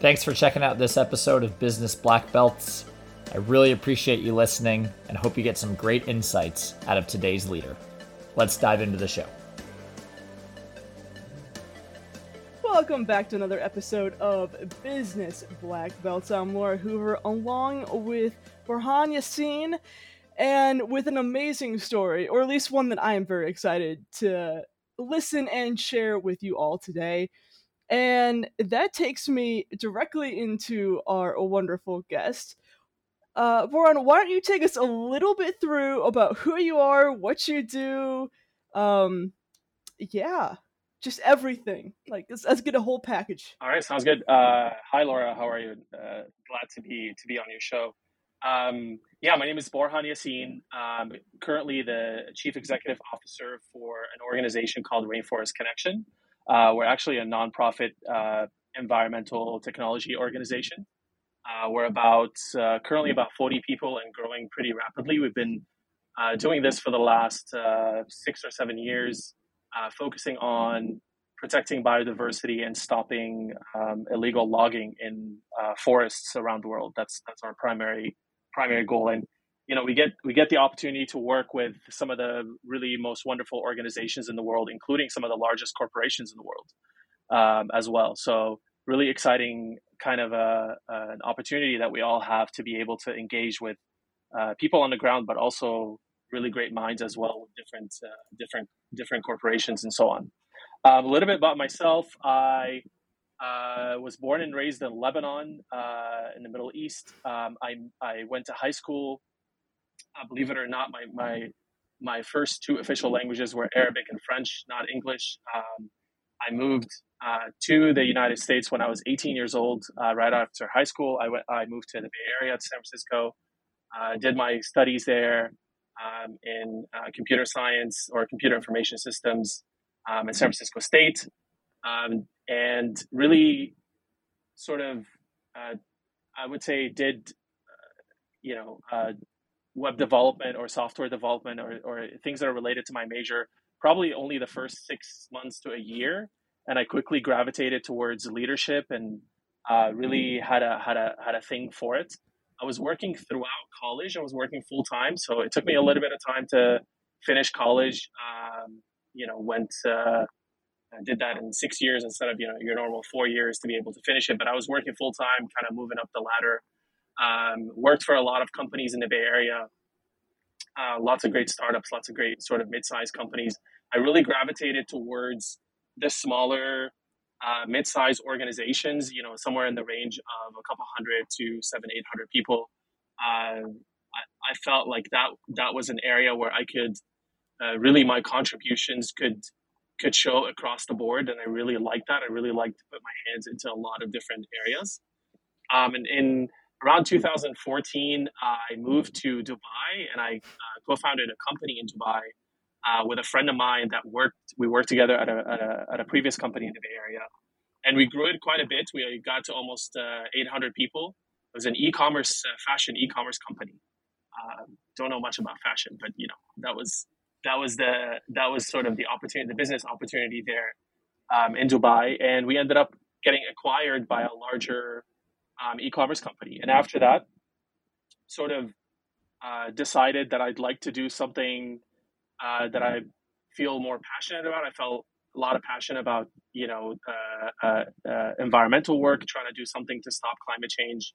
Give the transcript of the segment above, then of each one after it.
Thanks for checking out this episode of Business Black Belts. I really appreciate you listening and hope you get some great insights out of today's leader. Let's dive into the show. Welcome back to another episode of Business Black Belts. I'm Laura Hoover along with Bourhan Yassin and with an amazing story, or at least one that I am very excited to listen and share with you all today. And that takes me directly into our wonderful guest. Uh, why don't you take us a little bit through about who you are, what you do, um, yeah, just everything. Like let's, let's get a whole package. All right, sounds good. Uh, hi, Laura. How are you? Uh, glad to be to be on your show. Um, yeah, my name is Bourhan Yassin. I'm currently the chief executive officer for an organization called Rainforest Connection. Uh, we're actually a nonprofit uh, environmental technology organization. Uh, we're about uh, currently about 40 people and growing pretty rapidly. We've been uh, doing this for the last uh, six or seven years, focusing on protecting biodiversity and stopping um, illegal logging in forests around the world. That's that's our primary primary goal. And you know, we get we get the opportunity to work with some of the really most wonderful organizations in the world, including some of the largest corporations in the world um, as well. So really exciting kind of a, an opportunity that we all have to be able to engage with uh, people on the ground, but also really great minds as well with different uh, different different corporations and so on. Um, a little bit about myself. I uh, was born and raised in Lebanon, uh, in the Middle East. Um, I I went to high school. Uh, believe it or not, my my my first two official languages were Arabic and French, not English. Um, I moved uh, to the United States when I was 18 years old. Uh, right after high school, I went. I moved to the Bay Area, to San Francisco. Uh, did my studies there um, in computer science or computer information systems um, at San Francisco State. Um, and really sort of, uh, I would say, did, uh, you know, uh, web development or software development or, or things that are related to my major probably only the first six months to a year. And I quickly gravitated towards leadership and uh, really had a, had, a, had a thing for it. I was working throughout college. I was working full time. So it took me a little bit of time to finish college. Um, you know, went, uh, I did that in six years instead of you know your normal four years to be able to finish it. But I was working full time, kind of moving up the ladder. Um, worked for a lot of companies in the Bay Area. Uh, lots of great startups, lots of great sort of mid-sized companies. I really gravitated towards the smaller, uh, mid-sized organizations. You know, somewhere in the range of a couple hundred to seven, eight hundred people. Uh, I, I, felt like that that was an area where I could uh, really my contributions could could show across the board, and I really like that. I really like to put my hands into a lot of different areas. Um, and in around 2014, I moved to Dubai, and I uh, co-founded a company in Dubai uh, with a friend of mine that worked. We worked together at a, at a, at a previous company in the Bay Area, and we grew it quite a bit. We got to almost uh, 800 people. It was an e-commerce, uh, fashion e-commerce company. Um, don't know much about fashion, but you know that was that was the that was sort of the opportunity, the business opportunity there um, in Dubai, and we ended up getting acquired by a larger um, e-commerce company. And after that, sort of uh, decided that I'd like to do something uh, that I feel more passionate about. I felt a lot of passion about you know uh, uh, uh environmental work, trying to do something to stop climate change,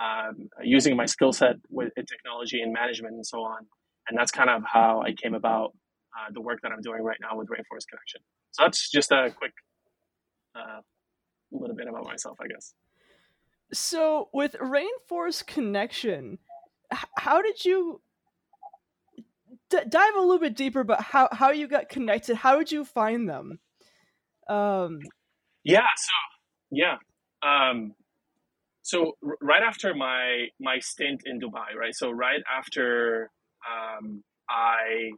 um, using my skill set with technology and management and so on and that's kind of how I came about uh, the work that I'm doing right now with Rainforest Connection. So that's just a quick uh, little bit about myself, I guess. So with Rainforest Connection, how did you d- dive a little bit deeper about how how you got connected? How did you find them? Um, yeah. So yeah. Um, so r- right after my my stint in Dubai, right? So right after um, I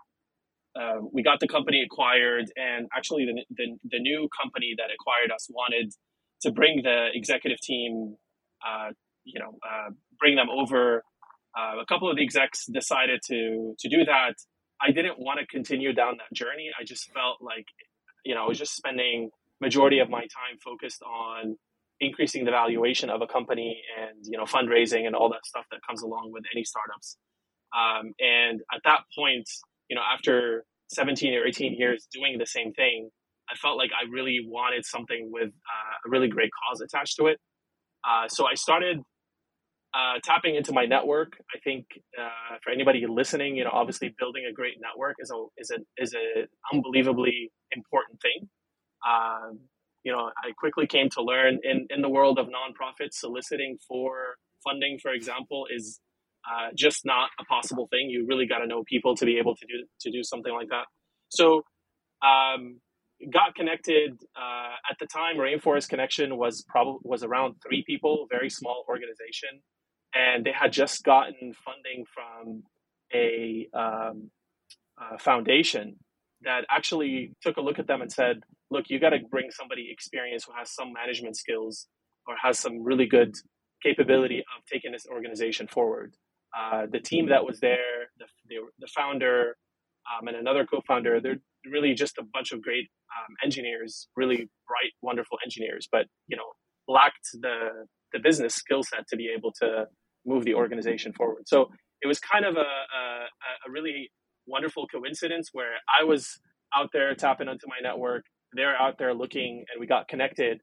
uh, we got the company acquired, and actually the, the, the new company that acquired us wanted to bring the executive team, you know, uh, bring them over. Uh, a couple of the execs decided to to do that. I didn't want to continue down that journey. I just felt like, you know, I was just spending majority of my time focused on increasing the valuation of a company and you know fundraising and all that stuff that comes along with any startups. Um, and at that point, you know, after 17 or 18 years doing the same thing, I felt like I really wanted something with uh, a really great cause attached to it. Uh, so I started uh, tapping into my network. I think uh, for anybody listening, you know, obviously building a great network is a is a is a unbelievably important thing. Um, you know, I quickly came to learn in in the world of nonprofits, soliciting for funding, for example, is uh, just not a possible thing. You really got to know people to be able to do to do something like that. So, um, got connected uh, at the time. Rainforest Connection was probably was around three people, very small organization, and they had just gotten funding from a, um, a foundation that actually took a look at them and said, "Look, you got to bring somebody experienced who has some management skills or has some really good capability of taking this organization forward." Uh, the team that was there, the, the, the founder um, and another co-founder, they're really just a bunch of great um, engineers, really bright, wonderful engineers, but you know lacked the the business skill set to be able to move the organization forward. So it was kind of a, a, a really wonderful coincidence where I was out there tapping into my network, they're out there looking, and we got connected.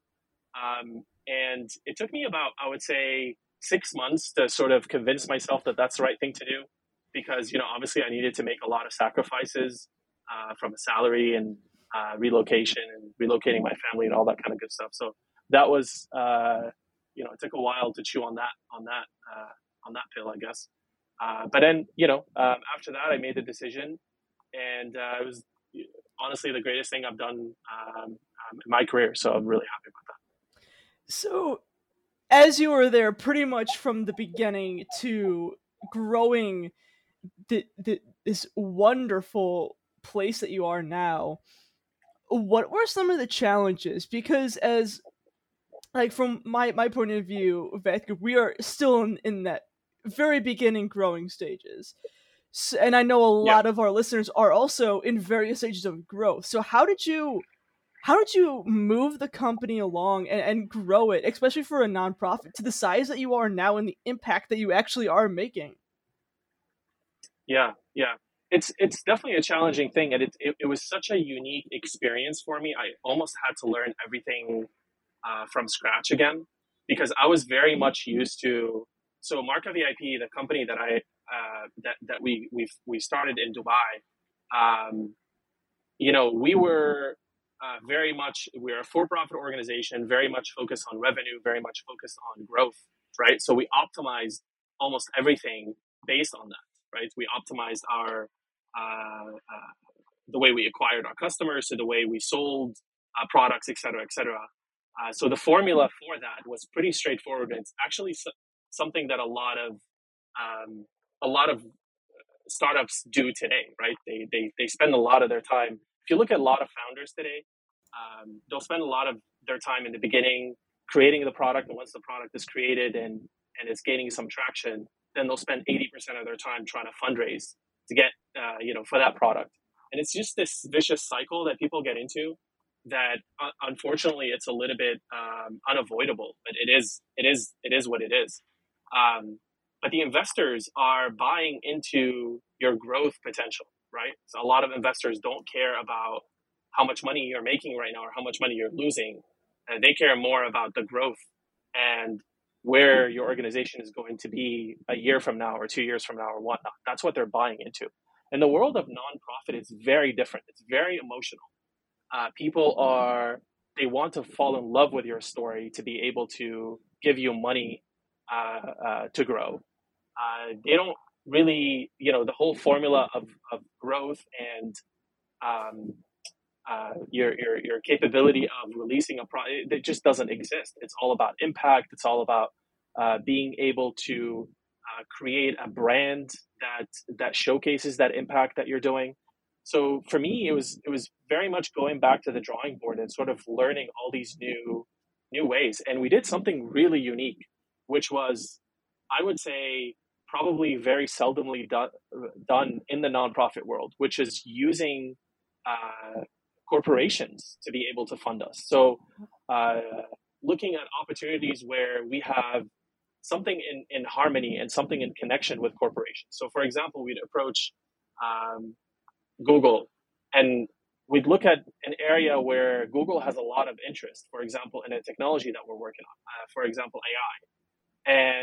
Um, and it took me about, I would say, six months to sort of convince myself that that's the right thing to do because you know obviously i needed to make a lot of sacrifices uh, from a salary and uh, relocation and relocating my family and all that kind of good stuff. So that was uh, you know it took a while to chew on that on that uh, on that pill i guess. Uh, but then you know um, after that i made the decision and uh, it was honestly the greatest thing i've done um, um, in my career. So i'm really happy about that. So as you were there pretty much from the beginning to growing the, the, this wonderful place that you are now what were some of the challenges because as like from my my point of view we are still in, in that very beginning growing stages so, and i know a lot yeah. of our listeners are also in various stages of growth so how did you how did you move the company along and, and grow it, especially for a nonprofit, to the size that you are now and the impact that you actually are making? Yeah, yeah. It's it's definitely a challenging thing, and it, it, it was such a unique experience for me. I almost had to learn everything uh, from scratch again because I was very much used to. So Marka VIP, the company that I uh, that that we we we started in Dubai, um, you know, we were uh, very much we're a for-profit organization very much focused on revenue very much focused on growth right so we optimized almost everything based on that right we optimized our the way we acquired our customers to the way we sold uh, products et cetera et cetera. Uh, so the formula for that was pretty straightforward it's actually something that a lot of um, a lot of startups do today right? They, they they spend a lot of their time. If you look at a lot of founders today, um, they'll spend a lot of their time in the beginning creating the product, and once the product is created and and it's gaining some traction, then they'll spend eighty percent of their time trying to fundraise to get uh, you know for that product. And it's just this vicious cycle that people get into that uh, unfortunately it's a little bit um, unavoidable, but it is it is it is what it is. Um, but the investors are buying into your growth potential right? So a lot of investors don't care about how much money you're making right now or how much money you're losing. Uh, they care more about the growth and where your organization is going to be a year from now or two years from now or whatnot. That's what they're buying into. And the world of nonprofit is very different. It's very emotional. Uh, people are they want to fall in love with your story to be able to give you money uh, uh to grow. Uh, they don't really, you know, the whole formula of, of growth and um, uh, your, your, your capability of releasing a product, it just doesn't exist. It's all about impact. It's all about uh, being able to uh, create a brand that, that showcases that impact that you're doing. So for me, it was, it was very much going back to the drawing board and sort of learning all these new, new ways. And we did something really unique, which was, I would say, probably very seldomly do, done in the nonprofit world, which is using uh, corporations to be able to fund us. So, uh, looking at opportunities where we have something in, in harmony and something in connection with corporations. So, for example, we'd approach um, Google and we'd look at an area where Google has a lot of interest, for example, in a technology that we're working on, uh, for example, AI.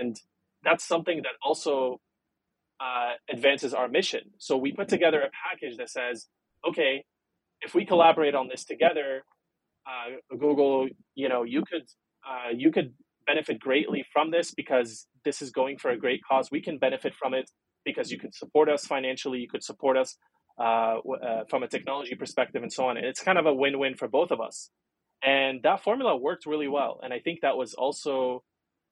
And that's something that also uh, advances our mission. So we put together a package that says, okay, if we collaborate on this together, uh, Google, you know, you could uh, you could benefit greatly from this because this is going for a great cause. We can benefit from it because you could support us financially, you could support us uh, uh, from a technology perspective, and so on. And it's kind of a win-win for both of us. And that formula worked really well. And I think that was also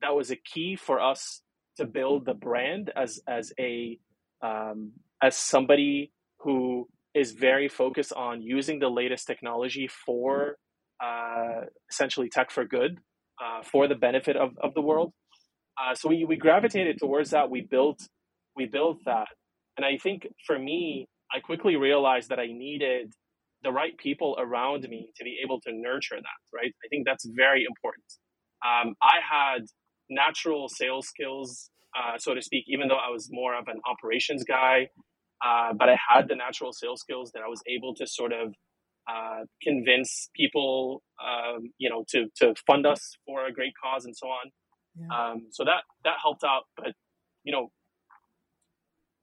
that was a key for us to build the brand as as a um, as somebody who is very focused on using the latest technology for uh, essentially tech for good uh, for the benefit of, of the world. Uh, so we, we gravitated towards that. We built we built that, and I think for me, I quickly realized that I needed the right people around me to be able to nurture that. Right, I think that's very important. Um, I had natural sales skills, uh, so to speak, even though I was more of an operations guy. Uh, but I had the natural sales skills that I was able to sort of uh, convince people, um, you know, to to fund us for a great cause and so on. Yeah. Um, so that that helped out. But you know,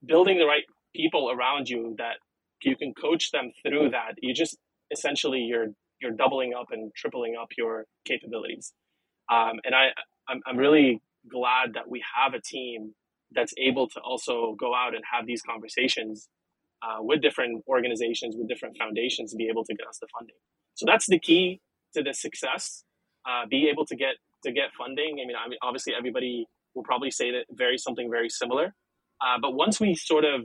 building the right people around you that you can coach them through that. You just essentially you're you're doubling up and tripling up your capabilities. Um, and I I'm, I'm really glad that we have a team that's able to also go out and have these conversations uh, with different organizations, with different foundations to be able to get us the funding. So that's the key to the success. Uh, be able to get to get funding. I mean, I mean, obviously everybody will probably say that very something very similar. Uh, but once we sort of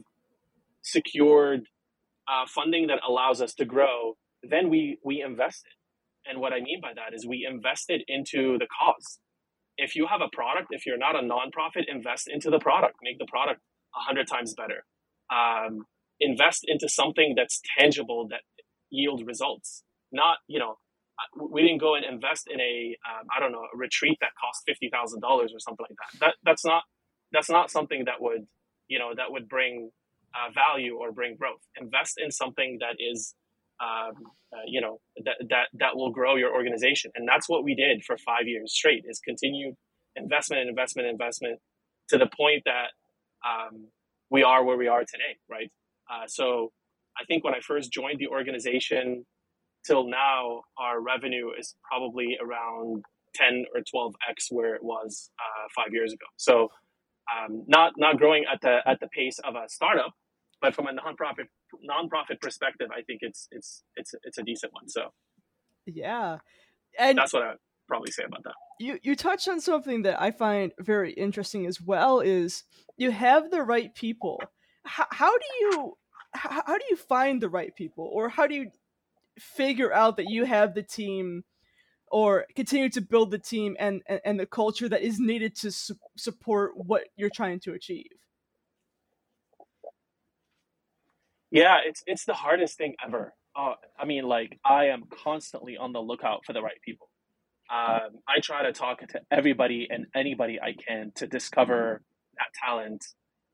secured uh, funding that allows us to grow, then we we invested. And what I mean by that is we invested into the cause. If you have a product, if you're not a nonprofit, invest into the product, make the product a hundred times better. Um, invest into something that's tangible that yield results. Not, you know, we didn't go and invest in a um, I don't know a retreat that cost fifty thousand dollars or something like that. That that's not that's not something that would you know that would bring uh, value or bring growth. Invest in something that is um, uh, you know that that that will grow your organization, and that's what we did for five years straight. Is continued investment and investment investment to the point that um, we are where we are today, right? Uh, so I think when I first joined the organization till now, our revenue is probably around 10 or 12x where it was uh, five years ago. So um, not not growing at the at the pace of a startup, but from a nonprofit nonprofit perspective, I think it's it's it's it's a decent one. So yeah, and that's what I probably say about that. You you touched on something that I find very interesting as well. Is you have the right people how, how do you how, how do you find the right people or how do you figure out that you have the team or continue to build the team and and, and the culture that is needed to su- support what you're trying to achieve yeah it's it's the hardest thing ever uh, i mean like i am constantly on the lookout for the right people um, i try to talk to everybody and anybody i can to discover that talent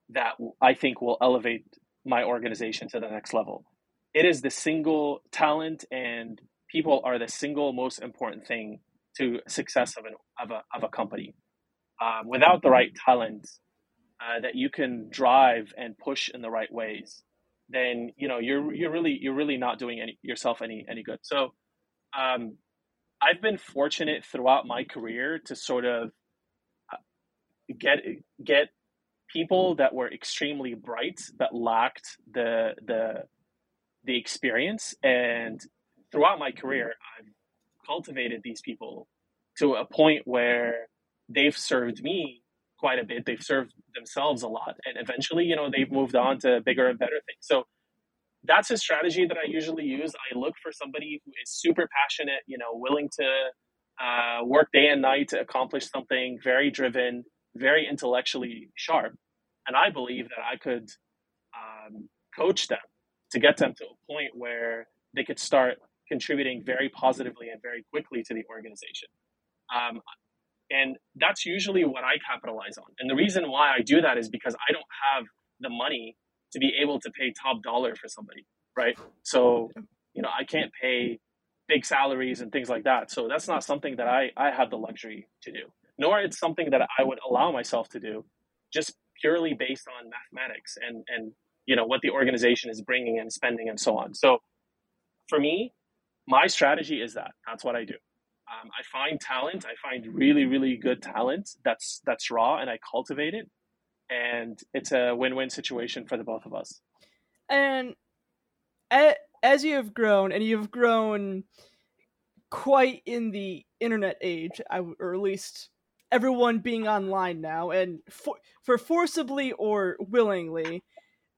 that I think will elevate my organization to the next level. It is the single talent and people are the single most important thing to success of, an, of, a, of a company. Um, without the right talent uh, that you can drive and push in the right ways, then you know you're you're really you're really not doing any yourself any any good. So um, I've been fortunate throughout my career to sort of uh, get get people that were extremely bright but lacked the the the experience and throughout my career i've cultivated these people to a point where they've served me quite a bit they've served themselves a lot and eventually you know they've moved on to bigger and better things so that's a strategy that i usually use i look for somebody who is super passionate you know willing to uh, work day and night to accomplish something very driven very intellectually sharp. And I believe that I could um, coach them to get them to a point where they could start contributing very positively and very quickly to the organization. Um, and that's usually what I capitalize on. And the reason why I do that is because I don't have the money to be able to pay top dollar for somebody, right? So, you know, I can't pay big salaries and things like that. So that's not something that I, I have the luxury to do, nor it's something that I would allow myself to do just purely based on mathematics and, and, you know, what the organization is bringing and spending and so on. So for me, my strategy is that that's what I do. Um, I find talent. I find really, really good talent. That's that's raw, and I cultivate it, and it's a win-win situation for the both of us. And as you have grown, and you've grown quite in the internet age, or at least everyone being online now, and for, for forcibly or willingly,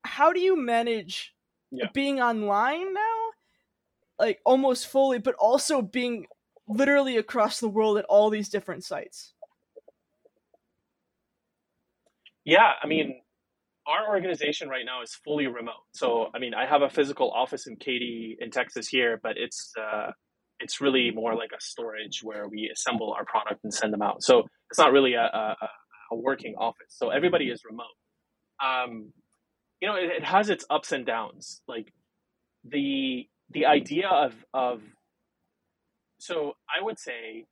how do you manage yeah. being online now? Like almost fully, but also being literally across the world at all these different sites. Yeah, I mean, our organization right now is fully remote. So, I mean, I have a physical office in Katy, in Texas here, but it's uh, it's really more like a storage where we assemble our product and send them out. So it's not really a, a, a working office. So everybody is remote. Um, you know, it, it has its ups and downs. Like the the idea of of so I would say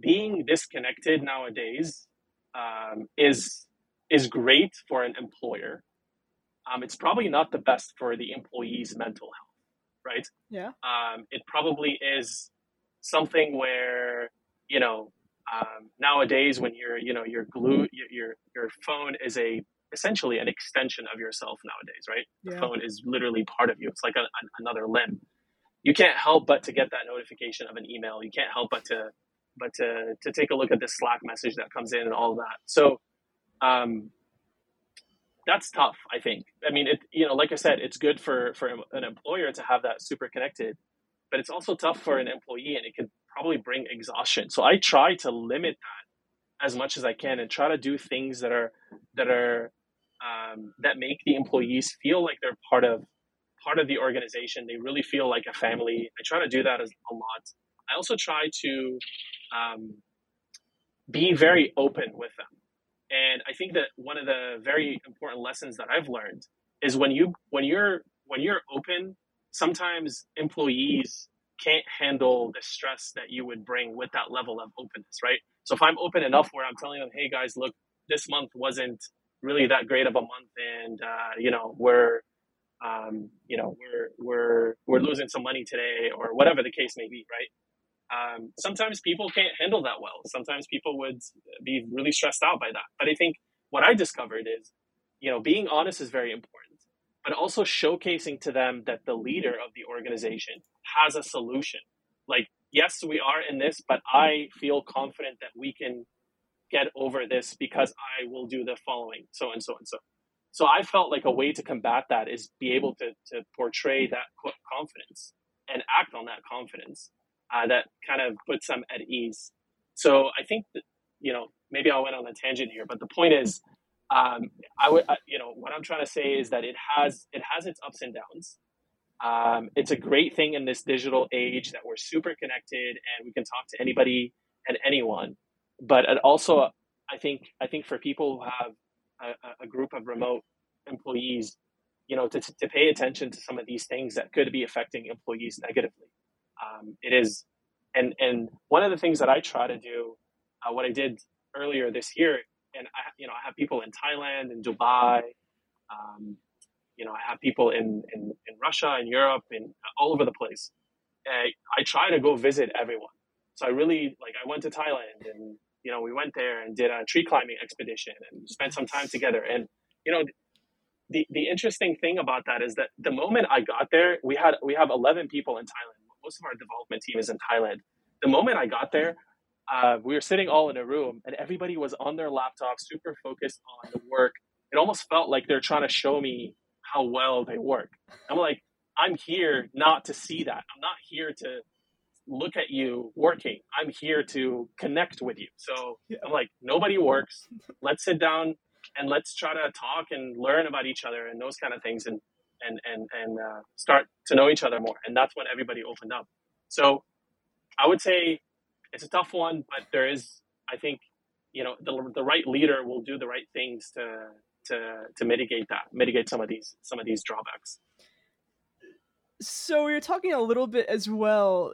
being disconnected nowadays um, is is great for an employer. Um, it's probably not the best for the employee's mental health, right? Yeah. Um, it probably is something where you know um, nowadays when you're you know your glue your, your your phone is a essentially an extension of yourself nowadays, right? Yeah. The phone is literally part of you. It's like a, a, another limb you can't help but to get that notification of an email. You can't help but to but to to take a look at this Slack message that comes in and all that. So um, that's tough. I think. I mean, it you know, like I said, it's good for for an employer to have that super connected, but it's also tough for an employee, and it can probably bring exhaustion. So I try to limit that as much as I can, and try to do things that are that are um, that make the employees feel like they're part of part of the organization. They really feel like a family. I try to do that as a lot. I also try to um, be very open with them. And I think that one of the very important lessons that I've learned is when you when you're when you're open, sometimes employees can't handle the stress that you would bring with that level of openness, right? So if I'm open enough where I'm telling them, "Hey guys, look, this month wasn't really that great of a month, and uh, you know we're um, you know, we're we're we're losing some money today, or whatever the case may be, right? Um, sometimes people can't handle that well. Sometimes people would be really stressed out by that. But I think what I discovered is, you know, being honest is very important, but also showcasing to them that the leader of the organization has a solution. Like, yes, we are in this, but I feel confident that we can get over this because I will do the following, so and so and so. So I felt like a way to combat that is be able to, to portray that confidence and act on that confidence uh, that kind of puts them at ease. So I think that, you know, maybe I went on a tangent here, but the point is, um, I would, you know, what I'm trying to say is that it has, it has its ups and downs. Um, it's a great thing in this digital age that we're super connected and we can talk to anybody and anyone. But it also, I think, I think for people who have a, a group of remote employees, you know, to, to pay attention to some of these things that could be affecting employees negatively. Um, it is, and and one of the things that I try to do, uh, what I did earlier this year, and I, you know, I have people in Thailand and Dubai, um, you know, I have people in, in, in Russia and Europe and all over the place. Uh, I try to go visit everyone. So I really like I went to Thailand and you know, we went there and did a tree climbing expedition and spent some time together. And, you know, the, the interesting thing about that is that the moment I got there, we had, we have 11 people in Thailand. Most of our development team is in Thailand. The moment I got there, uh, we were sitting all in a room and everybody was on their laptop, super focused on the work. It almost felt like they're trying to show me how well they work. I'm like, I'm here not to see that. I'm not here to look at you working. I'm here to connect with you. So yeah. I'm like, nobody works. Let's sit down and let's try to talk and learn about each other and those kind of things and and and and uh, start to know each other more. And that's when everybody opened up. So I would say it's a tough one, but there is, I think, you know, the, the right leader will do the right things to to to mitigate that, mitigate some of these some of these drawbacks. So we are talking a little bit as well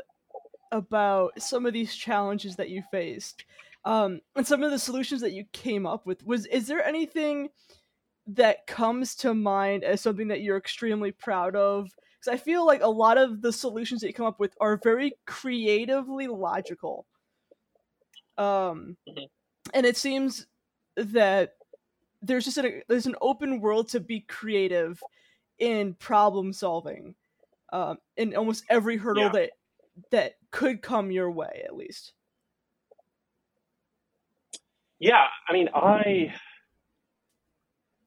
about some of these challenges that you faced, um, and some of the solutions that you came up with. Was is there anything that comes to mind as something that you're extremely proud of? Because I feel like a lot of the solutions that you come up with are very creatively logical. Um, mm-hmm. and it seems that there's just a there's an open world to be creative in problem solving um, in almost every hurdle yeah. that that could come your way at least. Yeah i mean i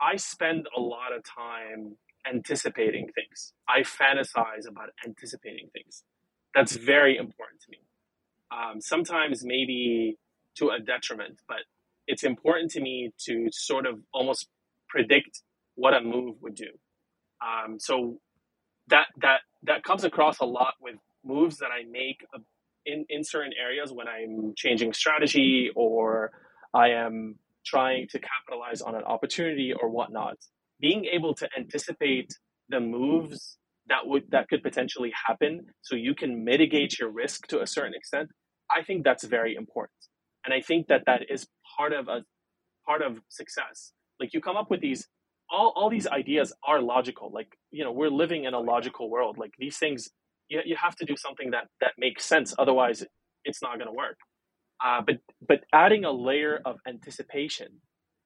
i spend a lot of time anticipating things. I fantasize about anticipating things. That's very important to me. Um, sometimes maybe to a detriment but it's important to me to sort of almost predict what a move would do. Um, so that that that comes across a lot with moves that I make uh, in in certain areas when I'm changing strategy or I am trying to capitalize on an opportunity or whatnot. Being able to anticipate the moves that would that could potentially happen, so you can mitigate your risk to a certain extent. I think that's very important, and I think that that is part of a part of success. Like you come up with these all, all these ideas are logical. Like, you know, we're living in a logical world. Like these things you, you have to do something that that makes sense. Otherwise it's not gonna work. Uh, but but adding a layer of anticipation,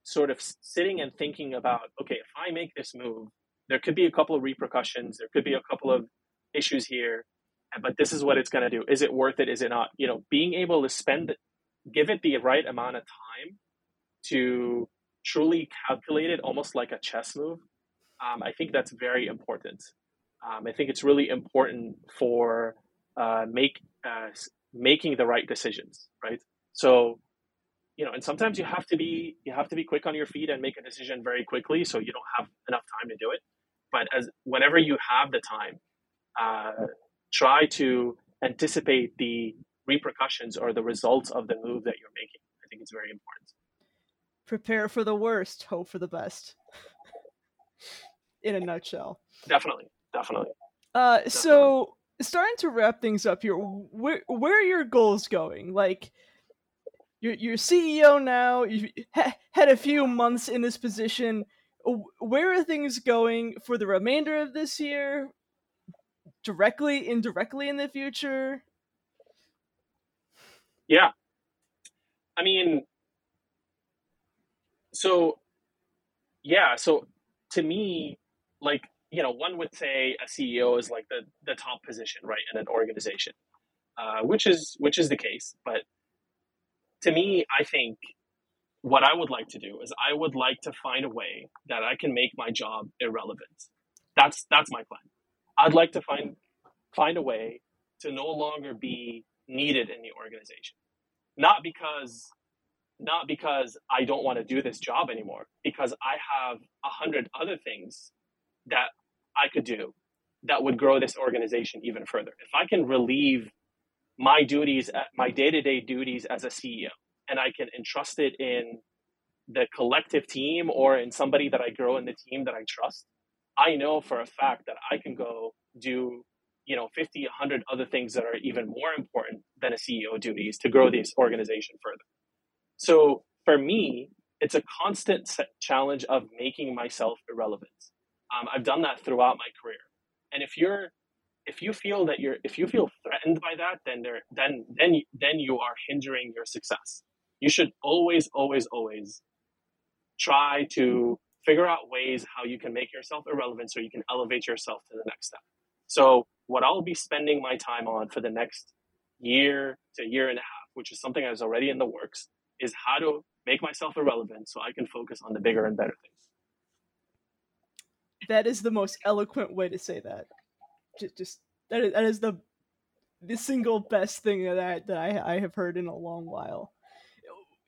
sort of sitting and thinking about, okay, if I make this move, there could be a couple of repercussions, there could be a couple of issues here, but this is what it's going to do. Is it worth it? Is it not? You know, being able to spend give it the right amount of time to truly calculate it almost like a chess move um, i think that's very important um, i think it's really important for uh, make uh, making the right decisions right so you know and sometimes you have to be you have to be quick on your feet and make a decision very quickly so you don't have enough time to do it but as whenever you have the time uh, try to anticipate the repercussions or the results of the move that you're making. I think it's very important. Prepare for the worst, hope for the best. In a nutshell. Definitely, definitely. Uh, definitely. so starting to wrap things up here, where where are your goals going? Like, you're you're CEO now. You've had a few months in this position. Where are things going for the remainder of this year? Directly, indirectly in the future? Yeah. I mean, so yeah, so to me, like, you know, one would say a CEO is like the, the top position, right, in an organization, uh, which is which is the case. But to me, I think what I would like to do is I would like to find a way that I can make my job irrelevant. That's that's my plan. I'd like to find find a way to no longer be needed in the organization not because not because I don't want to do this job anymore, because I have a hundred other things that I could do that would grow this organization even further. If I can relieve my duties, uh, my day to day duties as a CEO, and I can entrust it in the collective team or in somebody that I grow in the team that I trust, I know for a fact that I can go do you know 50 100 other things that are even more important than a ceo duties to grow this organization further so for me it's a constant challenge of making myself irrelevant um, i've done that throughout my career. And if you're if you feel that you're if you feel threatened by that then there then then then you are hindering your success. You should always always always try to figure out ways how you can make yourself irrelevant so you can elevate yourself to the next step. So what I'll be spending my time on for the next year to year and a half, which is something I was already in the works, is how to make myself irrelevant so I can focus on the bigger and better things. That is the most eloquent way to say that. Just, just that is, that is the the single best thing that I, that I, I have heard in a long while.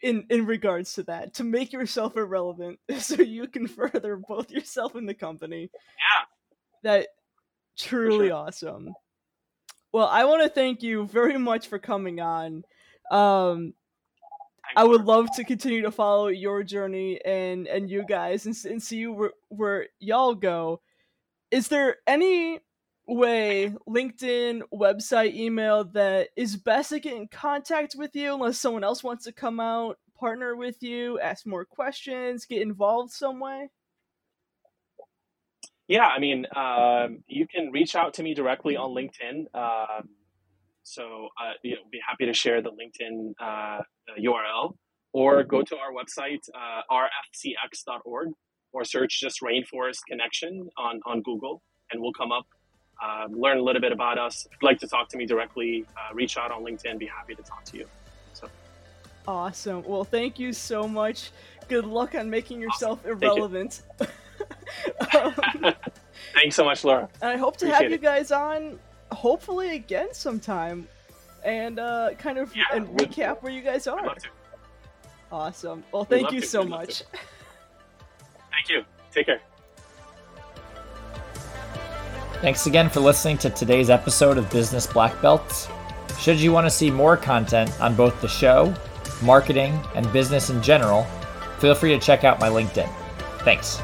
In in regards to that, to make yourself irrelevant so you can further both yourself and the company. Yeah. That truly sure. awesome. Well, I want to thank you very much for coming on, Um, I would love to continue to follow your journey and and you guys and, and see where where y'all go. Is there any way, LinkedIn, website, email that is best to get in contact with you unless someone else wants to come out, partner with you, ask more questions, get involved some way? Yeah, I mean, um, you can reach out to me directly on LinkedIn. Uh, so, uh, you know, be happy to share the LinkedIn uh, URL or go to our website, uh, rfcx.org, or search just Rainforest Connection on, on Google, and we'll come up. Uh, learn a little bit about us. If you'd like to talk to me directly, uh, reach out on LinkedIn. Be happy to talk to you. So. Awesome. Well, thank you so much. Good luck on making yourself awesome. irrelevant. um, Thanks so much, Laura. And I hope to Appreciate have you guys on, hopefully again sometime, and uh, kind of yeah, and recap where you guys are. Awesome. Well, thank you to. so much. Thank you. Take care. Thanks again for listening to today's episode of Business Black Belts. Should you want to see more content on both the show, marketing, and business in general, feel free to check out my LinkedIn. Thanks.